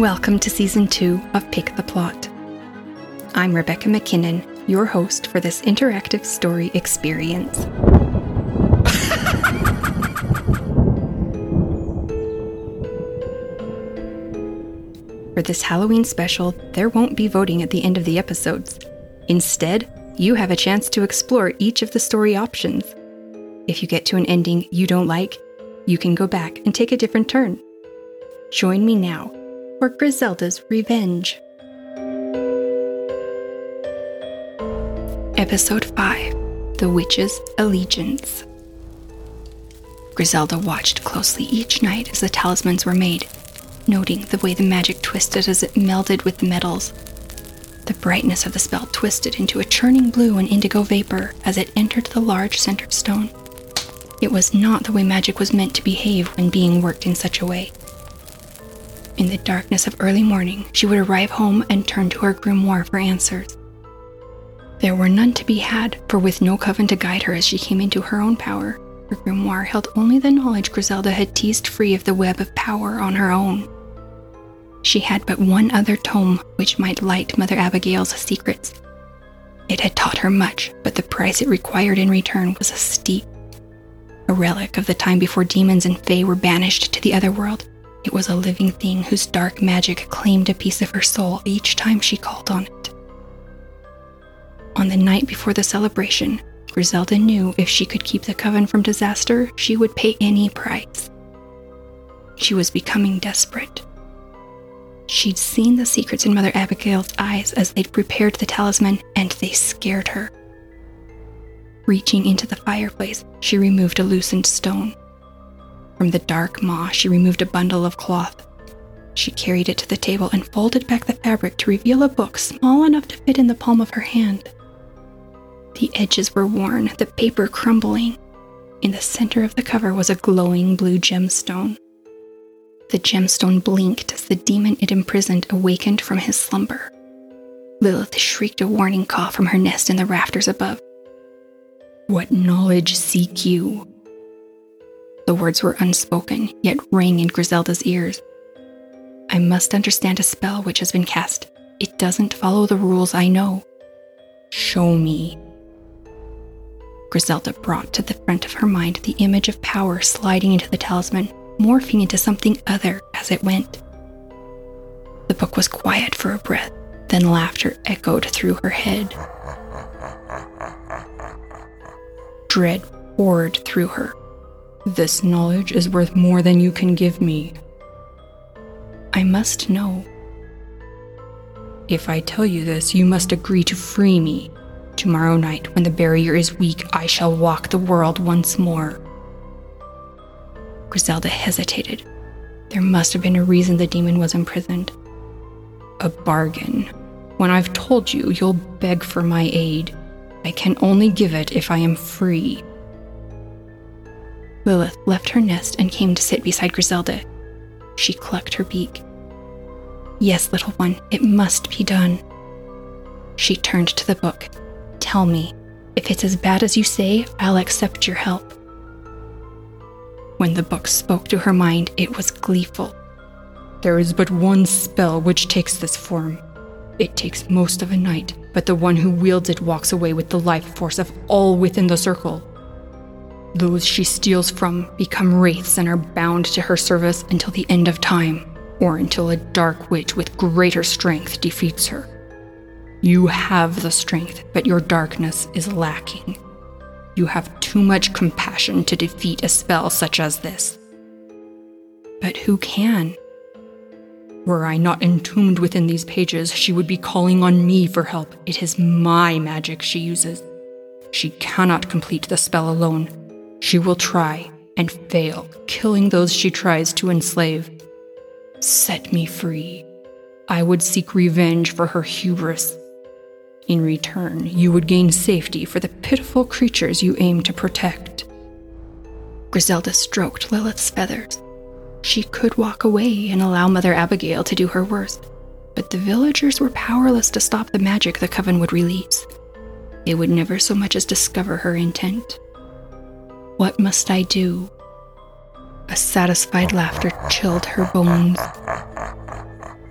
Welcome to season two of Pick the Plot. I'm Rebecca McKinnon, your host for this interactive story experience. for this Halloween special, there won't be voting at the end of the episodes. Instead, you have a chance to explore each of the story options. If you get to an ending you don't like, you can go back and take a different turn. Join me now for Griselda's Revenge. Episode 5 The Witch's Allegiance. Griselda watched closely each night as the talismans were made, noting the way the magic twisted as it melded with the metals. The brightness of the spell twisted into a churning blue and indigo vapor as it entered the large centered stone. It was not the way magic was meant to behave when being worked in such a way. In the darkness of early morning, she would arrive home and turn to her grimoire for answers. There were none to be had, for with no coven to guide her as she came into her own power, her grimoire held only the knowledge Griselda had teased free of the web of power on her own. She had but one other tome which might light Mother Abigail's secrets. It had taught her much, but the price it required in return was a steep. A relic of the time before demons and fae were banished to the other world, it was a living thing whose dark magic claimed a piece of her soul each time she called on it. On the night before the celebration, Griselda knew if she could keep the coven from disaster, she would pay any price. She was becoming desperate. She'd seen the secrets in Mother Abigail's eyes as they'd prepared the talisman, and they scared her. Reaching into the fireplace, she removed a loosened stone. From the dark maw, she removed a bundle of cloth. She carried it to the table and folded back the fabric to reveal a book small enough to fit in the palm of her hand. The edges were worn, the paper crumbling. In the center of the cover was a glowing blue gemstone. The gemstone blinked as the demon it imprisoned awakened from his slumber. Lilith shrieked a warning call from her nest in the rafters above. What knowledge seek you? The words were unspoken, yet rang in Griselda's ears. I must understand a spell which has been cast. It doesn't follow the rules I know. Show me. Griselda brought to the front of her mind the image of power sliding into the talisman, morphing into something other as it went. The book was quiet for a breath, then laughter echoed through her head. Dread poured through her. This knowledge is worth more than you can give me. I must know. If I tell you this, you must agree to free me. Tomorrow night, when the barrier is weak, I shall walk the world once more. Griselda hesitated. There must have been a reason the demon was imprisoned. A bargain. When I've told you, you'll beg for my aid. I can only give it if I am free. Lilith left her nest and came to sit beside Griselda. She clucked her beak. Yes, little one, it must be done. She turned to the book. Tell me, if it's as bad as you say, I'll accept your help. When the book spoke to her mind, it was gleeful. There is but one spell which takes this form. It takes most of a night, but the one who wields it walks away with the life force of all within the circle. Those she steals from become wraiths and are bound to her service until the end of time, or until a dark witch with greater strength defeats her. You have the strength, but your darkness is lacking. You have too much compassion to defeat a spell such as this. But who can? Were I not entombed within these pages, she would be calling on me for help. It is my magic she uses. She cannot complete the spell alone. She will try and fail, killing those she tries to enslave. Set me free. I would seek revenge for her hubris. In return, you would gain safety for the pitiful creatures you aim to protect. Griselda stroked Lilith's feathers. She could walk away and allow Mother Abigail to do her worst, but the villagers were powerless to stop the magic the coven would release. They would never so much as discover her intent. What must I do? A satisfied laughter chilled her bones.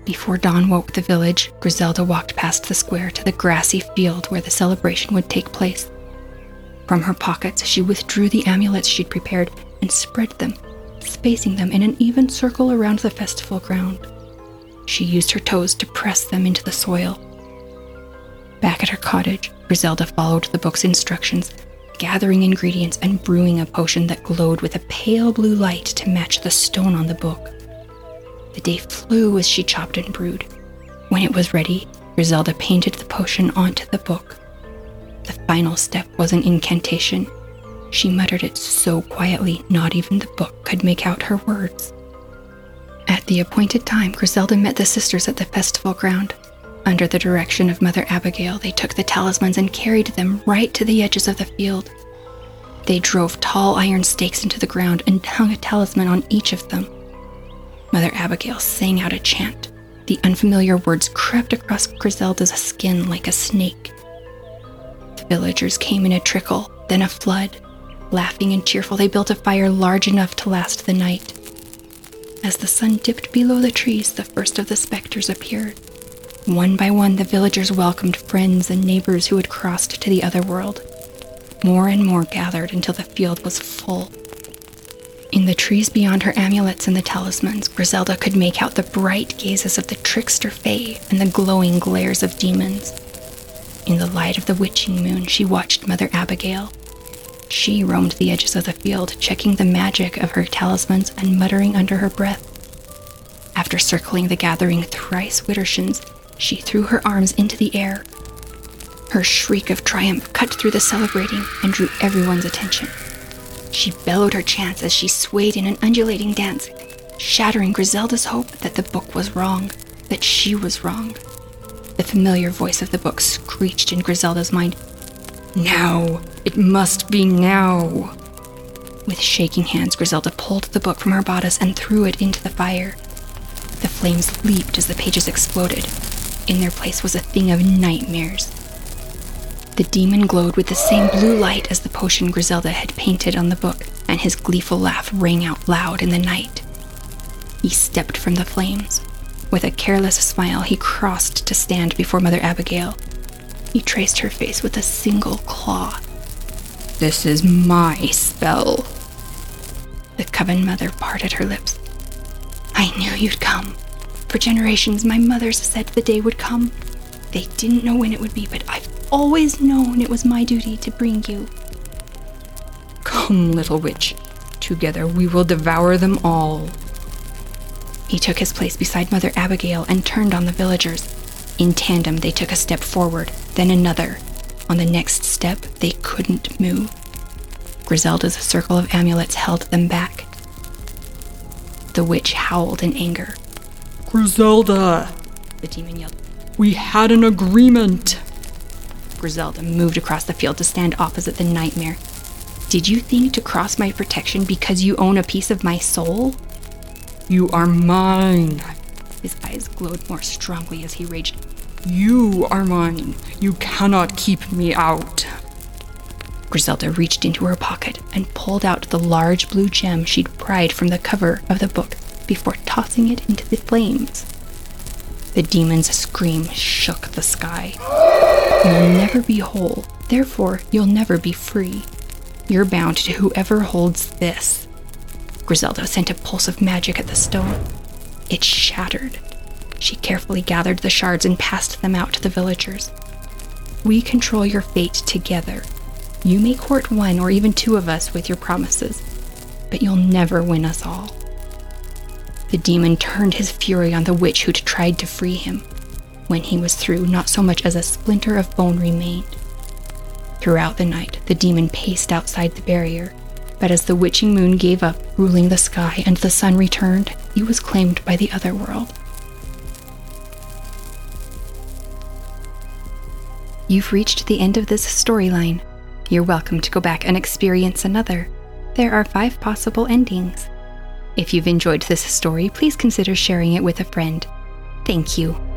Before dawn woke the village, Griselda walked past the square to the grassy field where the celebration would take place. From her pockets, she withdrew the amulets she'd prepared and spread them, spacing them in an even circle around the festival ground. She used her toes to press them into the soil. Back at her cottage, Griselda followed the book's instructions, gathering ingredients and brewing a potion that glowed with a pale blue light to match the stone on the book. The day flew as she chopped and brewed. When it was ready, Griselda painted the potion onto the book. The final step was an incantation. She muttered it so quietly, not even the book could make out her words. At the appointed time, Griselda met the sisters at the festival ground. Under the direction of Mother Abigail, they took the talismans and carried them right to the edges of the field. They drove tall iron stakes into the ground and hung a talisman on each of them. Mother Abigail sang out a chant. The unfamiliar words crept across Griselda's skin like a snake. The villagers came in a trickle, then a flood. Laughing and cheerful, they built a fire large enough to last the night. As the sun dipped below the trees, the first of the specters appeared. One by one, the villagers welcomed friends and neighbors who had crossed to the other world. More and more gathered until the field was full. In the trees beyond her amulets and the talismans, Griselda could make out the bright gazes of the trickster Fae and the glowing glares of demons. In the light of the witching moon, she watched Mother Abigail. She roamed the edges of the field, checking the magic of her talismans and muttering under her breath. After circling the gathering thrice widdershins, she threw her arms into the air. Her shriek of triumph cut through the celebrating and drew everyone's attention. She bellowed her chants as she swayed in an undulating dance, shattering Griselda's hope that the book was wrong, that she was wrong. The familiar voice of the book screeched in Griselda's mind Now! It must be now! With shaking hands, Griselda pulled the book from her bodice and threw it into the fire. The flames leaped as the pages exploded. In their place was a thing of nightmares. The demon glowed with the same blue light as the potion Griselda had painted on the book, and his gleeful laugh rang out loud in the night. He stepped from the flames. With a careless smile, he crossed to stand before Mother Abigail. He traced her face with a single claw. This is my spell. The Coven Mother parted her lips. I knew you'd come. For generations, my mothers said the day would come. They didn't know when it would be, but I've always known it was my duty to bring you. Come, little witch. Together we will devour them all. He took his place beside Mother Abigail and turned on the villagers. In tandem, they took a step forward, then another. On the next step, they couldn't move. Griselda's circle of amulets held them back. The witch howled in anger. Griselda, The demon yelled. we had an agreement. Griselda moved across the field to stand opposite the nightmare. Did you think to cross my protection because you own a piece of my soul? You are mine. His eyes glowed more strongly as he raged. You are mine. You cannot keep me out. Griselda reached into her pocket and pulled out the large blue gem she'd pried from the cover of the book before tossing it into the flames. The demon's scream shook the sky. You'll never be whole, therefore, you'll never be free. You're bound to whoever holds this. Griselda sent a pulse of magic at the stone. It shattered. She carefully gathered the shards and passed them out to the villagers. We control your fate together. You may court one or even two of us with your promises, but you'll never win us all. The demon turned his fury on the witch who'd tried to free him. When he was through, not so much as a splinter of bone remained. Throughout the night, the demon paced outside the barrier, but as the witching moon gave up ruling the sky and the sun returned, he was claimed by the other world. You've reached the end of this storyline. You're welcome to go back and experience another. There are five possible endings. If you've enjoyed this story, please consider sharing it with a friend. Thank you.